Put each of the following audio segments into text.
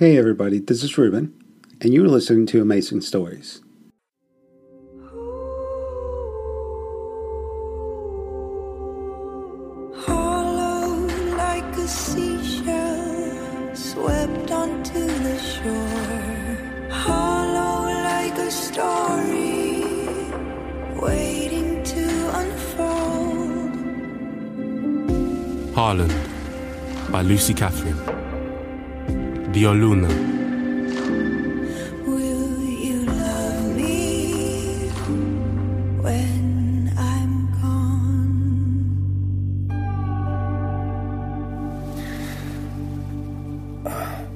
Hey everybody, this is Ruben, and you're listening to Amazing Stories. Hollow like a seashell swept onto the shore. Hollow like a story waiting to unfold. Harland by Lucy Catherine. Violuna. Will you love me when I'm gone?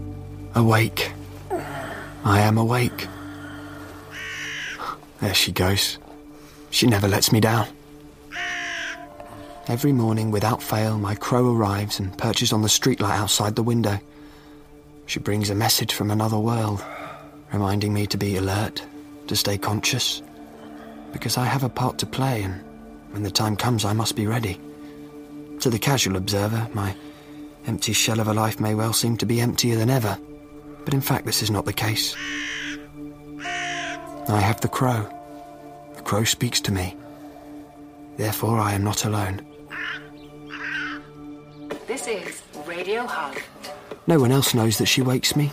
Awake. I am awake. There she goes. She never lets me down. Every morning, without fail, my crow arrives and perches on the streetlight outside the window. She brings a message from another world, reminding me to be alert, to stay conscious. Because I have a part to play, and when the time comes, I must be ready. To the casual observer, my empty shell of a life may well seem to be emptier than ever. But in fact, this is not the case. I have the crow. The crow speaks to me. Therefore, I am not alone. This is Radio Hub. No one else knows that she wakes me.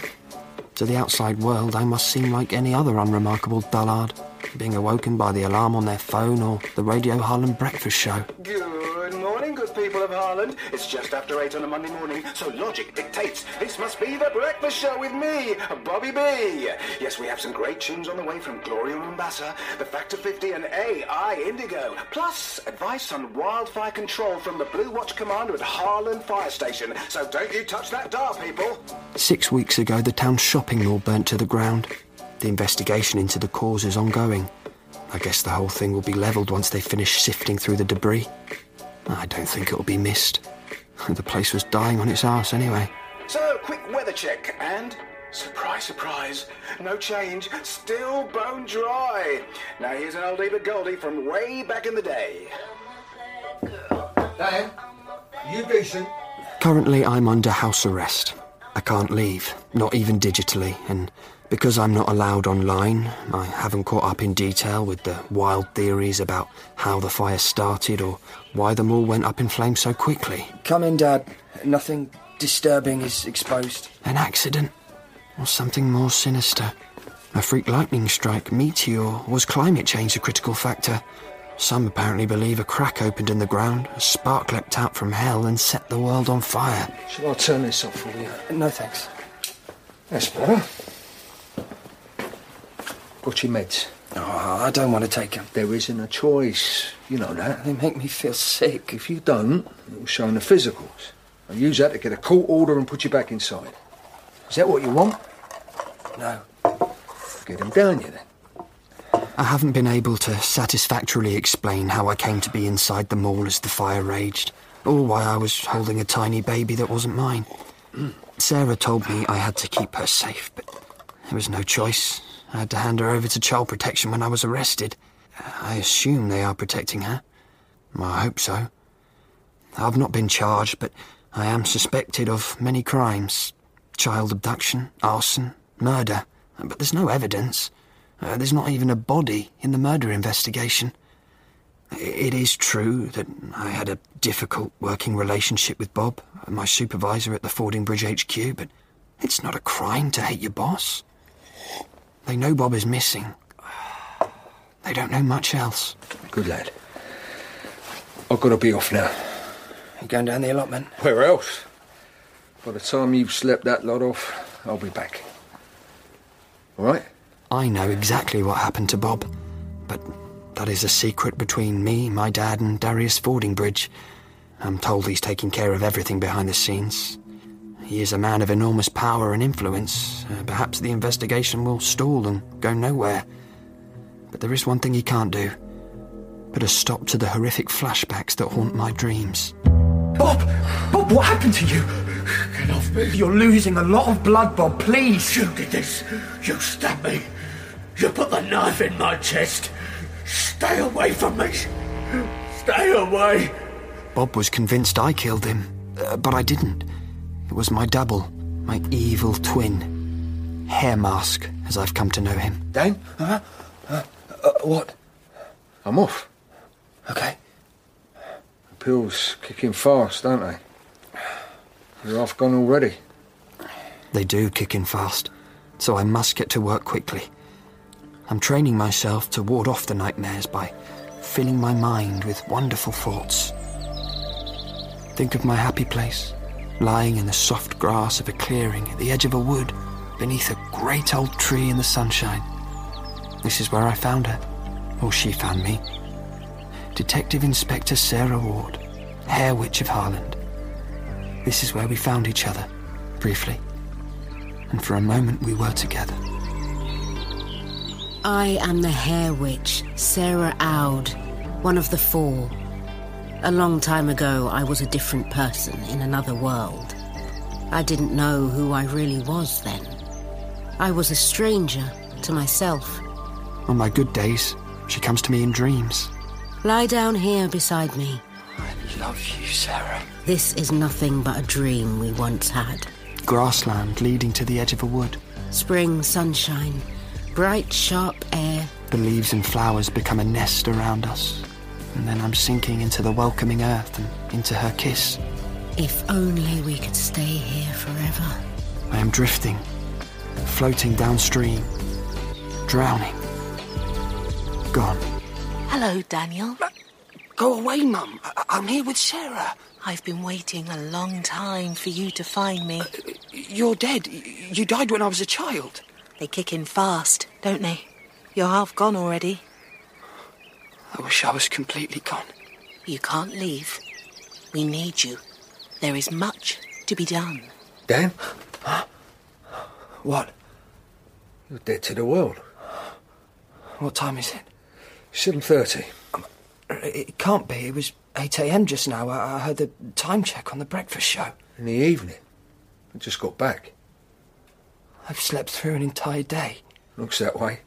To the outside world, I must seem like any other unremarkable dullard, being awoken by the alarm on their phone or the Radio Harland breakfast show. Good morning, good people of Harland. It's just after eight on a Monday morning, so logic dictates this must be the breakfast show with me, Bobby B. Yes, we have some great tunes on the way from Gloria Mombasa, The Factor 50, and AI Indigo. Plus, advice on wildfire control from the Blue Watch commander at Harland Fire Station. So don't you touch that dial, people. Six weeks ago, the town's shopping mall burnt to the ground. The investigation into the cause is ongoing. I guess the whole thing will be levelled once they finish sifting through the debris. I don't think it'll be missed. The place was dying on its arse anyway. So, quick weather check, and surprise, surprise, no change, still bone dry. Now here's an oldie but goldie from way back in the day. Dan, you decent? Currently, I'm under house arrest. I can't leave, not even digitally, and because I'm not allowed online, I haven't caught up in detail with the wild theories about how the fire started or why the mall went up in flames so quickly. Come in, Dad. Nothing disturbing is exposed. An accident? Or something more sinister? A freak lightning strike, meteor, was climate change a critical factor? Some apparently believe a crack opened in the ground, a spark leapt out from hell and set the world on fire. Shall I turn this off for you? No thanks. That's better. Got your meds? Oh, I don't want to take them. There isn't a choice. You know that. They make me feel sick. If you don't, it will show in the physicals. I'll use that to get a court order and put you back inside. Is that what you want? No. Get him down, you then. I haven't been able to satisfactorily explain how I came to be inside the mall as the fire raged, or why I was holding a tiny baby that wasn't mine. Mm. Sarah told me I had to keep her safe, but there was no choice. I had to hand her over to child protection when I was arrested. I assume they are protecting her. Well, I hope so. I've not been charged, but I am suspected of many crimes child abduction, arson, murder. But there's no evidence. Uh, there's not even a body in the murder investigation. It is true that I had a difficult working relationship with Bob, my supervisor at the Fordingbridge HQ, but it's not a crime to hate your boss. They know Bob is missing. They don't know much else. Good lad. I've got to be off now. You going down the allotment? Where else? By the time you've slept that lot off, I'll be back. All right? I know exactly what happened to Bob, but that is a secret between me, my dad, and Darius Fordingbridge. I'm told he's taking care of everything behind the scenes. He is a man of enormous power and influence. Uh, perhaps the investigation will stall and go nowhere. But there is one thing he can't do put a stop to the horrific flashbacks that haunt my dreams. Bob! Bob, what happened to you? Get off me. You're losing a lot of blood, Bob, please. You did this. You stabbed me. You put the knife in my chest. Stay away from me. Stay away. Bob was convinced I killed him, uh, but I didn't. It was my double, my evil twin. hair mask, as I've come to know him. Dan? Uh, uh, uh, what? I'm off. Okay. The pills kicking fast, don't they? You're off gone already. They do kick in fast, so I must get to work quickly. I'm training myself to ward off the nightmares by filling my mind with wonderful thoughts. Think of my happy place, lying in the soft grass of a clearing at the edge of a wood, beneath a great old tree in the sunshine. This is where I found her, or she found me. Detective Inspector Sarah Ward, Hair Witch of Harland. This is where we found each other, briefly. And for a moment we were together. I am the Hair Witch, Sarah Aud, one of the four. A long time ago, I was a different person in another world. I didn't know who I really was then. I was a stranger to myself. On my good days, she comes to me in dreams. Lie down here beside me. I love you, Sarah. This is nothing but a dream we once had. Grassland leading to the edge of a wood. Spring sunshine, bright, sharp air. The leaves and flowers become a nest around us. And then I'm sinking into the welcoming earth and into her kiss. If only we could stay here forever. I am drifting, floating downstream, drowning. Gone. Hello, Daniel. Go away, Mum. I- I'm here with Sarah. I've been waiting a long time for you to find me. Uh, you're dead. You died when I was a child. They kick in fast, don't they? You're half gone already. I wish I was completely gone. You can't leave. We need you. There is much to be done. Dan? What? You're dead to the world. What time is it? 7.30. Um, it can't be. It was 8 a.m. just now. I I heard the time check on the breakfast show. In the evening. I just got back. I've slept through an entire day. Looks that way.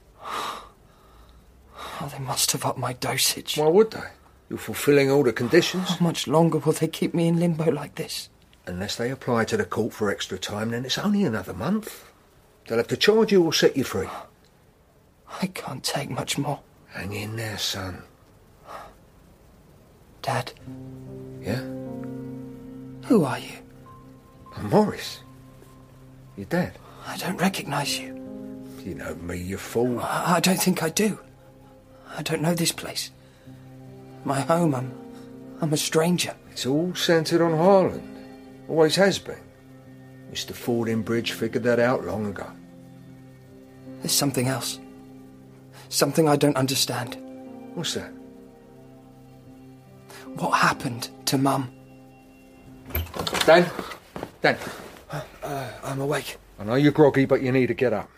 Oh, they must have upped my dosage. Why would they? You're fulfilling all the conditions. How much longer will they keep me in limbo like this? Unless they apply to the court for extra time, then it's only another month. They'll have to charge you or set you free. I can't take much more. Hang in there, son. Dad, Yeah? who are you? I'm Morris. Your dad. I don't recognise you. You know me, you fool. I I don't think I do. I don't know this place. My home, I'm. I'm a stranger. It's all centred on Harland. Always has been. Mr. Fordingbridge figured that out long ago. There's something else. Something I don't understand. What's that? What happened to Mum? Dan? Dan, Uh, I'm awake. I know you're groggy, but you need to get up.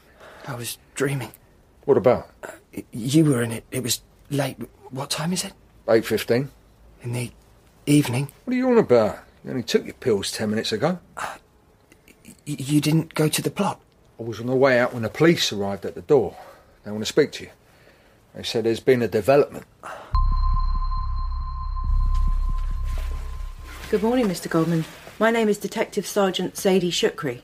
I was dreaming. What about? Y- You were in it. It was late. What time is it? 8.15. In the evening. What are you on about? You only took your pills ten minutes ago. Uh, y- you didn't go to the plot. I was on the way out when the police arrived at the door. They want to speak to you. They said there's been a development. Good morning, Mr. Goldman. My name is Detective Sergeant Sadie Shukri.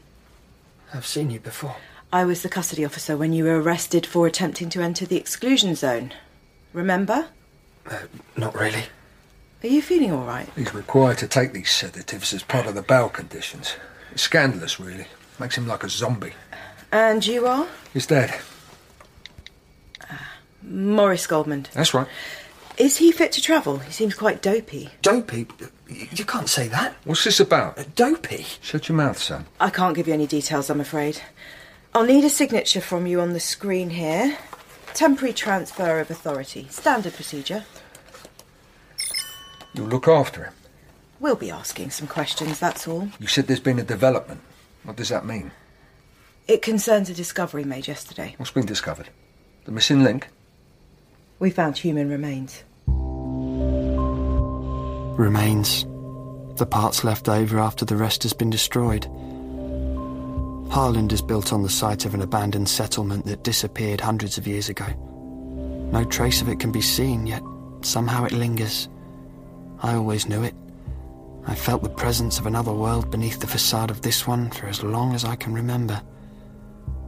I've seen you before. I was the custody officer when you were arrested for attempting to enter the exclusion zone. Remember? Uh, not really. Are you feeling all right? He's required to take these sedatives as part of the bail conditions. It's scandalous, really. Makes him like a zombie. And you are? He's dead. Morris Goldman. That's right. Is he fit to travel? He seems quite dopey. Dopey? You can't say that. What's this about? Uh, Dopey? Shut your mouth, son. I can't give you any details, I'm afraid. I'll need a signature from you on the screen here. Temporary transfer of authority. Standard procedure. You'll look after him. We'll be asking some questions, that's all. You said there's been a development. What does that mean? It concerns a discovery made yesterday. What's been discovered? The missing link? We found human remains. Remains. The parts left over after the rest has been destroyed. Harland is built on the site of an abandoned settlement that disappeared hundreds of years ago. No trace of it can be seen, yet somehow it lingers. I always knew it. I felt the presence of another world beneath the facade of this one for as long as I can remember.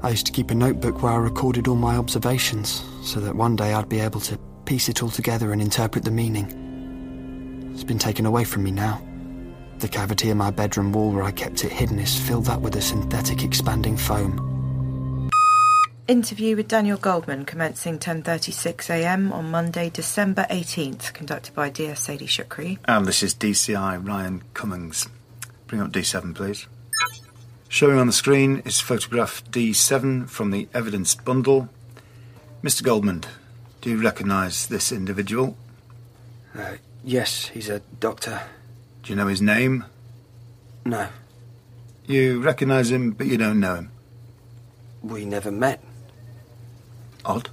I used to keep a notebook where I recorded all my observations, so that one day I'd be able to piece it all together and interpret the meaning. It's been taken away from me now. The cavity in my bedroom wall where I kept it hidden is filled up with a synthetic expanding foam. Interview with Daniel Goldman commencing 10.36am on Monday, December 18th, conducted by DS Sadie Shukri. And this is DCI Ryan Cummings. Bring up D7, please. Showing on the screen is photograph D7 from the evidence bundle. Mr. Goldman, do you recognise this individual? Uh, yes, he's a doctor. Do you know his name? No, You recognise him, but you don't know him. we never met. Odd.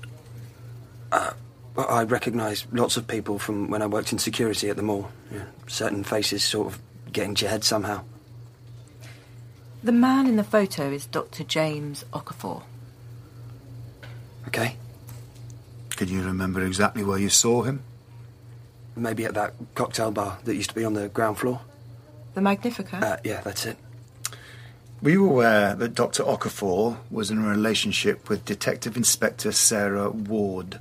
Uh, well, I recognise lots of people from when I worked in security at the mall. Yeah, certain faces sort of get into your head somehow. The man in the photo is Dr. James Okafor. Okay, Can you remember exactly where you saw him? Maybe at that cocktail bar that used to be on the ground floor. The Magnificat? Uh, yeah, that's it. Were you aware that Dr. Okafor was in a relationship with Detective Inspector Sarah Ward?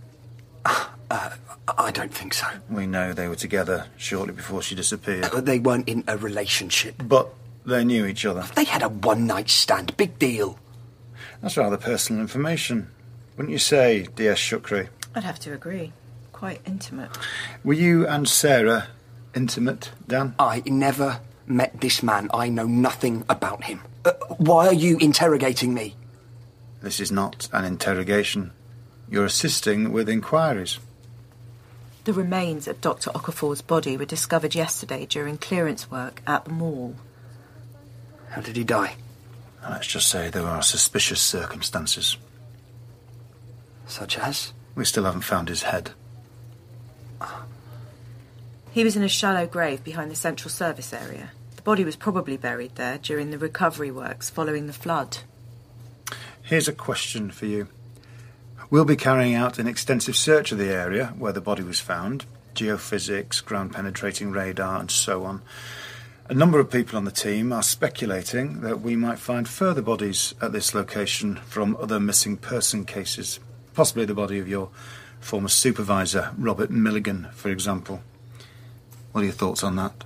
Uh, I don't think so. We know they were together shortly before she disappeared. Uh, they weren't in a relationship. But they knew each other. They had a one night stand. Big deal. That's rather personal information. Wouldn't you say, DS Shukri? I'd have to agree. Quite intimate. Were you and Sarah intimate, Dan? I never met this man. I know nothing about him. Uh, why are you interrogating me? This is not an interrogation. You're assisting with inquiries. The remains of Dr. Okafor's body were discovered yesterday during clearance work at the mall. How did he die? Let's just say there are suspicious circumstances. Such as? We still haven't found his head. He was in a shallow grave behind the central service area. The body was probably buried there during the recovery works following the flood. Here's a question for you. We'll be carrying out an extensive search of the area where the body was found geophysics, ground penetrating radar, and so on. A number of people on the team are speculating that we might find further bodies at this location from other missing person cases. Possibly the body of your former supervisor, Robert Milligan, for example. What are your thoughts on that?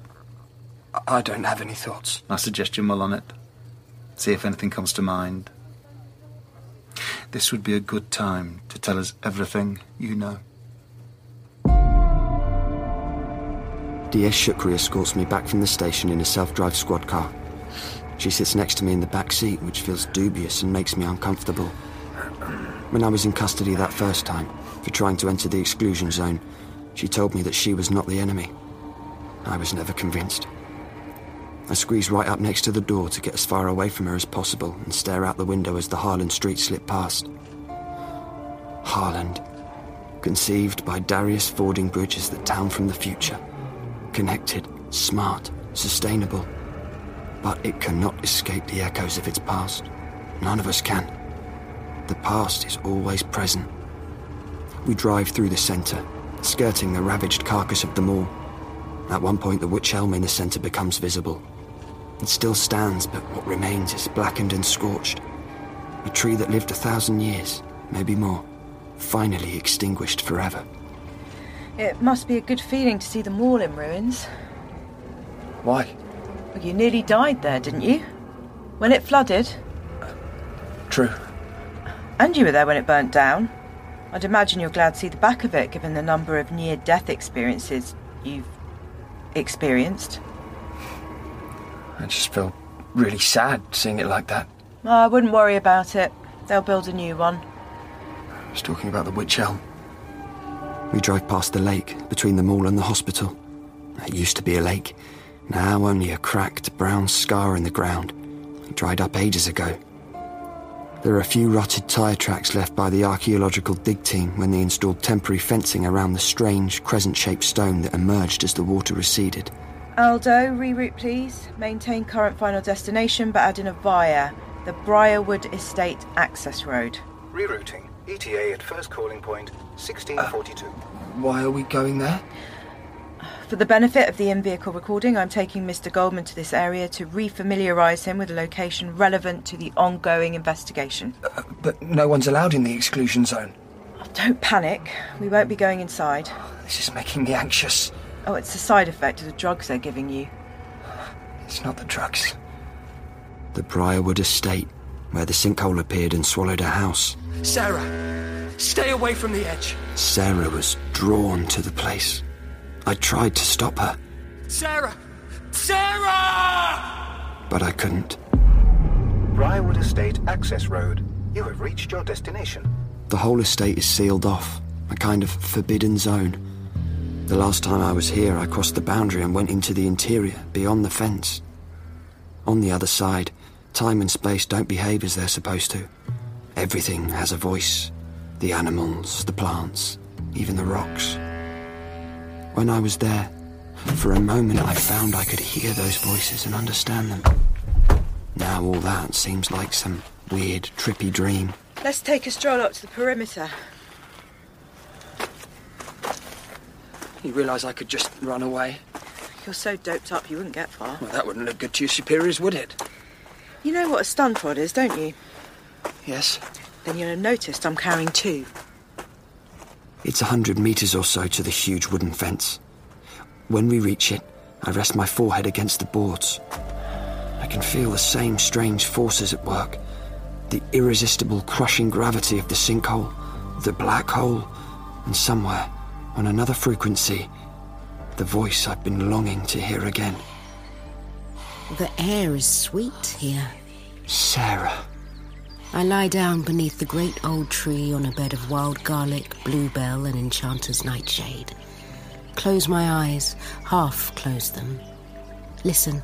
I don't have any thoughts. I suggest you mull on it. See if anything comes to mind. This would be a good time to tell us everything you know. DS Shukri escorts me back from the station in a self-drive squad car. She sits next to me in the back seat, which feels dubious and makes me uncomfortable. When I was in custody that first time, for trying to enter the exclusion zone, she told me that she was not the enemy. I was never convinced. I squeezed right up next to the door to get as far away from her as possible and stare out the window as the Harland street slipped past. Harland, conceived by Darius Fordingbridge as the town from the future. Connected, smart, sustainable. But it cannot escape the echoes of its past. None of us can. The past is always present. We drive through the centre, skirting the ravaged carcass of the mall. At one point, the witch elm in the centre becomes visible. It still stands, but what remains is blackened and scorched. A tree that lived a thousand years, maybe more, finally extinguished forever. It must be a good feeling to see the mall in ruins. Why? Well, you nearly died there, didn't you? When it flooded? True. And you were there when it burnt down. I'd imagine you're glad to see the back of it, given the number of near death experiences you've experienced. I just feel really sad seeing it like that. Oh, I wouldn't worry about it. They'll build a new one. I was talking about the witch elm. We drive past the lake between the mall and the hospital. It used to be a lake. Now only a cracked brown scar in the ground. It dried up ages ago. There are a few rotted tyre tracks left by the archaeological dig team when they installed temporary fencing around the strange crescent shaped stone that emerged as the water receded. Aldo, reroute please. Maintain current final destination, but add in a via. The Briarwood Estate Access Road. Rerouting. ETA at first calling point 1642. Uh, why are we going there? For the benefit of the in vehicle recording, I'm taking Mr. Goldman to this area to re-familiarise him with a location relevant to the ongoing investigation. Uh, but no one's allowed in the exclusion zone. Oh, don't panic. We won't be going inside. This is making me anxious. Oh, it's a side effect of the drugs they're giving you. It's not the drugs. The Briarwood estate, where the sinkhole appeared and swallowed a house. Sarah, stay away from the edge. Sarah was drawn to the place. I tried to stop her, Sarah! Sarah! but I couldn't. Briarwood Estate Access Road. You have reached your destination. The whole estate is sealed off, a kind of forbidden zone. The last time I was here, I crossed the boundary and went into the interior, beyond the fence. On the other side, time and space don't behave as they're supposed to. Everything has a voice the animals, the plants, even the rocks. When I was there, for a moment I found I could hear those voices and understand them. Now all that seems like some weird, trippy dream. Let's take a stroll up to the perimeter. You realise I could just run away? You're so doped up you wouldn't get far. Well, that wouldn't look good to your superiors, would it? You know what a stun rod is, don't you? Yes. Then you'll have noticed I'm carrying two. It's a hundred meters or so to the huge wooden fence. When we reach it, I rest my forehead against the boards. I can feel the same strange forces at work the irresistible crushing gravity of the sinkhole, the black hole, and somewhere, on another frequency, the voice I've been longing to hear again. The air is sweet here. Sarah. I lie down beneath the great old tree on a bed of wild garlic, bluebell, and enchanter's nightshade. Close my eyes, half close them. Listen.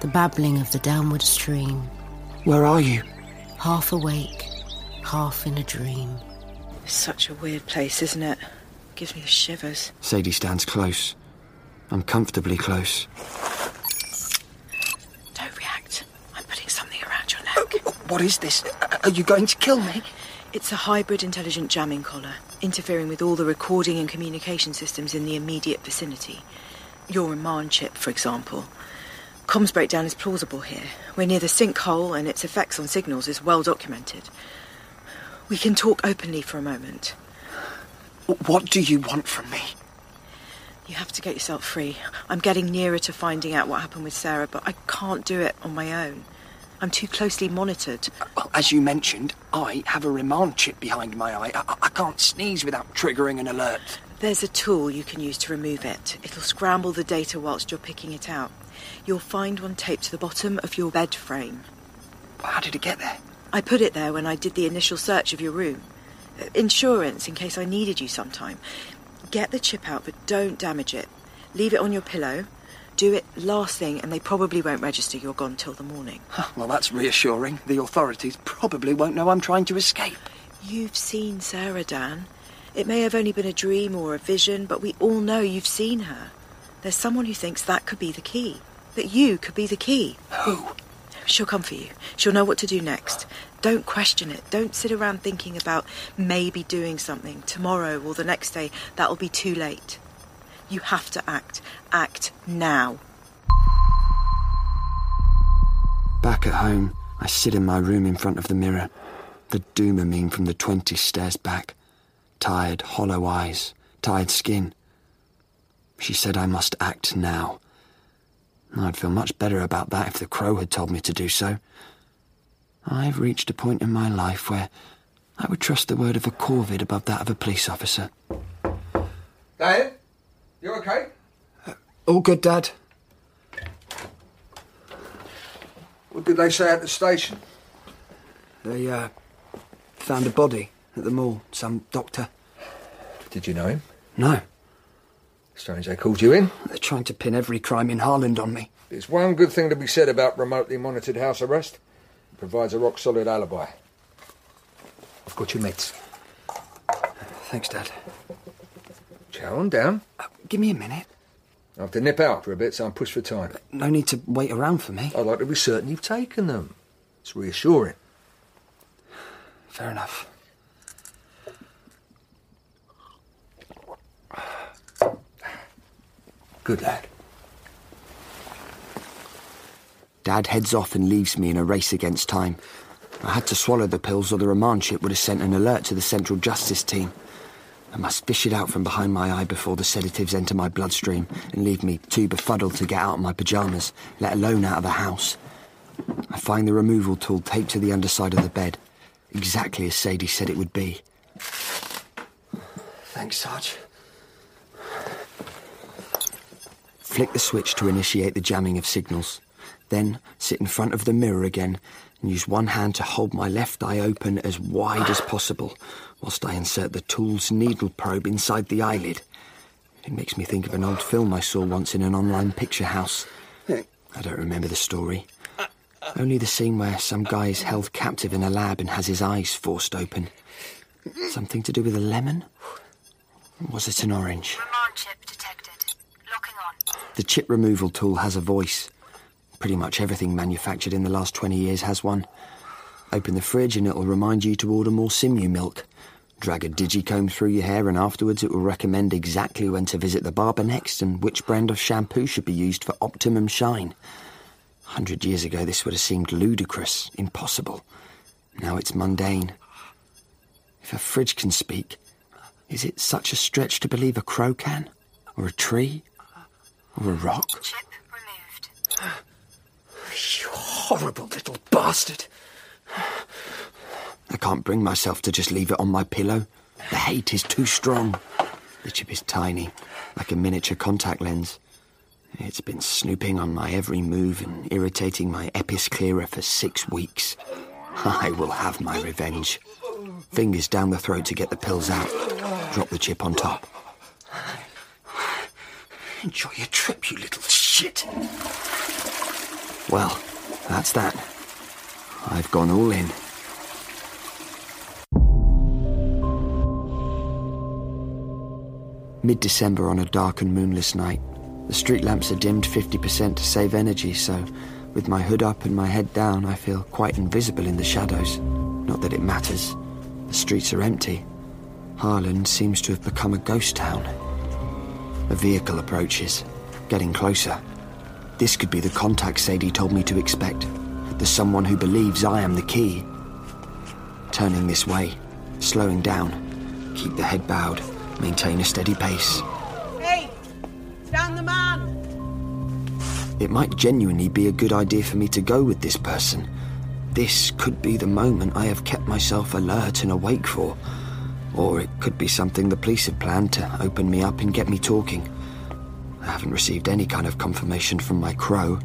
The babbling of the downward stream. Where are you? Half awake, half in a dream. Such a weird place, isn't it? Gives me the shivers. Sadie stands close. Uncomfortably close. Don't react. I'm putting something around your neck. What is this? Are you going to kill me? It's a hybrid intelligent jamming collar, interfering with all the recording and communication systems in the immediate vicinity. Your remand chip, for example. Comms breakdown is plausible here. We're near the sinkhole, and its effects on signals is well documented. We can talk openly for a moment. What do you want from me? You have to get yourself free. I'm getting nearer to finding out what happened with Sarah, but I can't do it on my own. I'm too closely monitored. Well, as you mentioned, I have a remand chip behind my eye. I, I can't sneeze without triggering an alert. There's a tool you can use to remove it. It'll scramble the data whilst you're picking it out. You'll find one taped to the bottom of your bed frame. How did it get there? I put it there when I did the initial search of your room. Uh, Insurance, in case I needed you sometime. Get the chip out, but don't damage it. Leave it on your pillow. Do it last thing, and they probably won't register you're gone till the morning. Well, that's reassuring. The authorities probably won't know I'm trying to escape. You've seen Sarah, Dan. It may have only been a dream or a vision, but we all know you've seen her. There's someone who thinks that could be the key. That you could be the key. Who? She'll come for you. She'll know what to do next. Don't question it. Don't sit around thinking about maybe doing something tomorrow or the next day. That'll be too late. You have to act. Act now. Back at home, I sit in my room in front of the mirror. The doomer from the 20 stares back. Tired, hollow eyes, tired skin. She said I must act now. I'd feel much better about that if the crow had told me to do so. I've reached a point in my life where I would trust the word of a corvid above that of a police officer. Dad, you okay? All good, Dad. What did they say at the station? They, uh, found a body at the mall. Some doctor. Did you know him? No. Strange they called you in. They're trying to pin every crime in Harland on me. There's one good thing to be said about remotely monitored house arrest. It provides a rock solid alibi. I've got your meds. Thanks, Dad. On down. Uh, give me a minute. I have to nip out for a bit, so I'm pushed for time. No need to wait around for me. I'd like to be certain you've taken them. It's reassuring. Fair enough. Good lad. Dad heads off and leaves me in a race against time. I had to swallow the pills or the remand chip would have sent an alert to the Central Justice Team. I must fish it out from behind my eye before the sedatives enter my bloodstream and leave me too befuddled to get out of my pyjamas, let alone out of the house. I find the removal tool taped to the underside of the bed, exactly as Sadie said it would be. Thanks, Sarge. Flick the switch to initiate the jamming of signals. Then sit in front of the mirror again and use one hand to hold my left eye open as wide as possible whilst I insert the tool's needle probe inside the eyelid. It makes me think of an old film I saw once in an online picture house. I don't remember the story. Only the scene where some guy is held captive in a lab and has his eyes forced open. Something to do with a lemon? Or was it an orange? Remand chip detected. Locking on. The chip removal tool has a voice. Pretty much everything manufactured in the last 20 years has one. Open the fridge and it'll remind you to order more Simu milk. Drag a digicomb through your hair and afterwards it will recommend exactly when to visit the barber next and which brand of shampoo should be used for optimum shine. A hundred years ago this would have seemed ludicrous, impossible. Now it's mundane. If a fridge can speak, is it such a stretch to believe a crow can? Or a tree? Or a rock? Chip removed. You horrible little bastard. I can't bring myself to just leave it on my pillow. The hate is too strong. The chip is tiny, like a miniature contact lens. It's been snooping on my every move and irritating my episclera for six weeks. I will have my revenge. Fingers down the throat to get the pills out. Drop the chip on top. Enjoy your trip, you little shit. Well, that's that. I've gone all in. Mid December on a dark and moonless night. The street lamps are dimmed 50% to save energy, so with my hood up and my head down, I feel quite invisible in the shadows. Not that it matters. The streets are empty. Harland seems to have become a ghost town. A vehicle approaches, getting closer. This could be the contact Sadie told me to expect. The someone who believes I am the key. Turning this way, slowing down. Keep the head bowed, maintain a steady pace. Hey, stand the man. It might genuinely be a good idea for me to go with this person. This could be the moment I have kept myself alert and awake for. Or it could be something the police have planned to open me up and get me talking. I haven't received any kind of confirmation from my crow.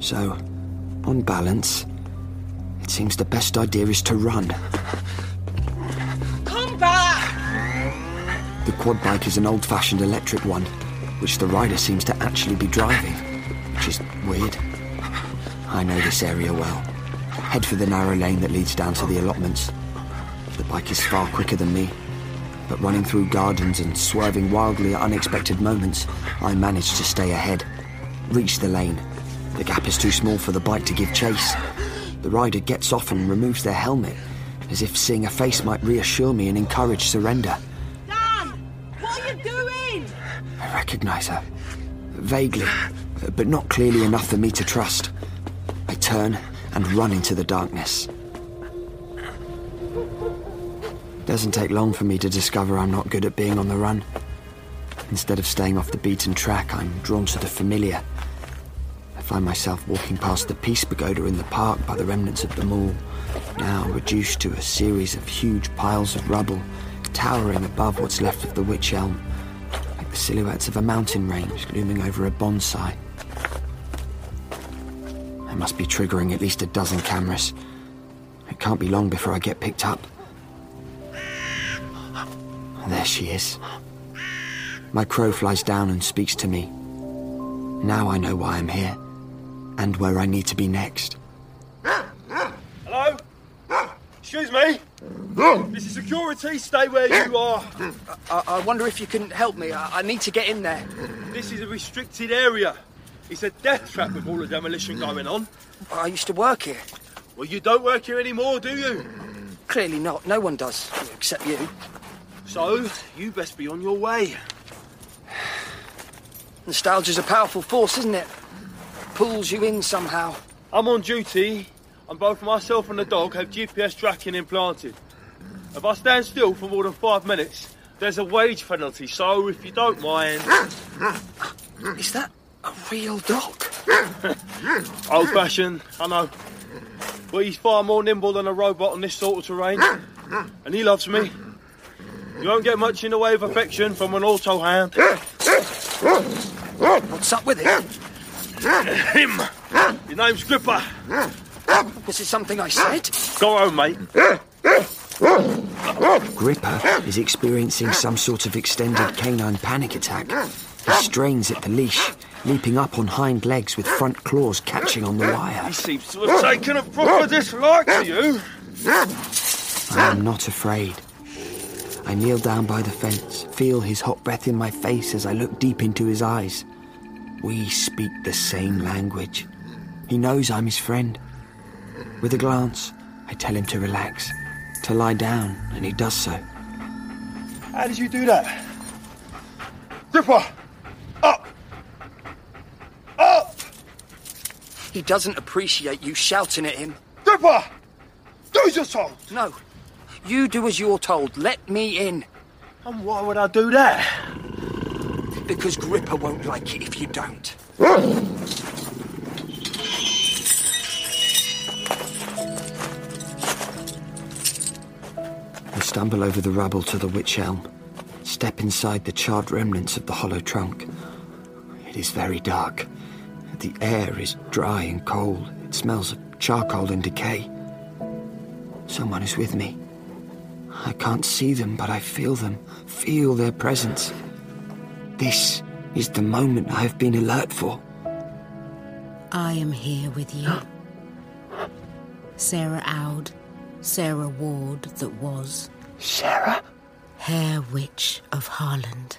So, on balance, it seems the best idea is to run. Come back! The quad bike is an old fashioned electric one, which the rider seems to actually be driving, which is weird. I know this area well. Head for the narrow lane that leads down to the allotments. The bike is far quicker than me, but running through gardens and swerving wildly at unexpected moments, I manage to stay ahead. Reach the lane. The gap is too small for the bike to give chase. The rider gets off and removes their helmet, as if seeing a face might reassure me and encourage surrender. Dan, what are you doing? I recognize her. Vaguely, but not clearly enough for me to trust. I turn and run into the darkness. Doesn't take long for me to discover I'm not good at being on the run. Instead of staying off the beaten track, I'm drawn to the familiar. I find myself walking past the Peace Pagoda in the park by the remnants of the mall, now reduced to a series of huge piles of rubble, towering above what's left of the Witch Elm, like the silhouettes of a mountain range looming over a bonsai. I must be triggering at least a dozen cameras. It can't be long before I get picked up. There she is. My crow flies down and speaks to me. Now I know why I'm here, and where I need to be next. Hello? Excuse me? This is security. Stay where you are. I, I wonder if you can help me. I, I need to get in there. This is a restricted area. It's a death trap with all the demolition going on. I used to work here. Well, you don't work here anymore, do you? Clearly not. No one does, except you. So, you best be on your way. Nostalgia's a powerful force, isn't it? Pulls you in somehow. I'm on duty, and both myself and the dog have GPS tracking implanted. If I stand still for more than five minutes, there's a wage penalty, so if you don't mind. Is that a real dog? Old fashioned, I know. But he's far more nimble than a robot on this sort of terrain. And he loves me. You won't get much in the way of affection from an auto hound. What's up with him? Him! Your name's Gripper. Was it something I said? Go home, mate. Gripper is experiencing some sort of extended canine panic attack. He strains at the leash, leaping up on hind legs with front claws catching on the wire. He seems to have taken a proper dislike to you. I am not afraid. I kneel down by the fence, feel his hot breath in my face as I look deep into his eyes. We speak the same language. He knows I'm his friend. With a glance, I tell him to relax, to lie down, and he does so. How did you do that? Gripper! Up! Up! He doesn't appreciate you shouting at him. Gripper! Do as you're! No. You do as you're told. Let me in. And why would I do that? Because Gripper won't like it if you don't. I stumble over the rubble to the witch elm, step inside the charred remnants of the hollow trunk. It is very dark. The air is dry and cold. It smells of charcoal and decay. Someone is with me. I can't see them, but I feel them, feel their presence. This is the moment I have been alert for. I am here with you. Sarah Aud, Sarah Ward that was. Sarah? Hair Witch of Harland.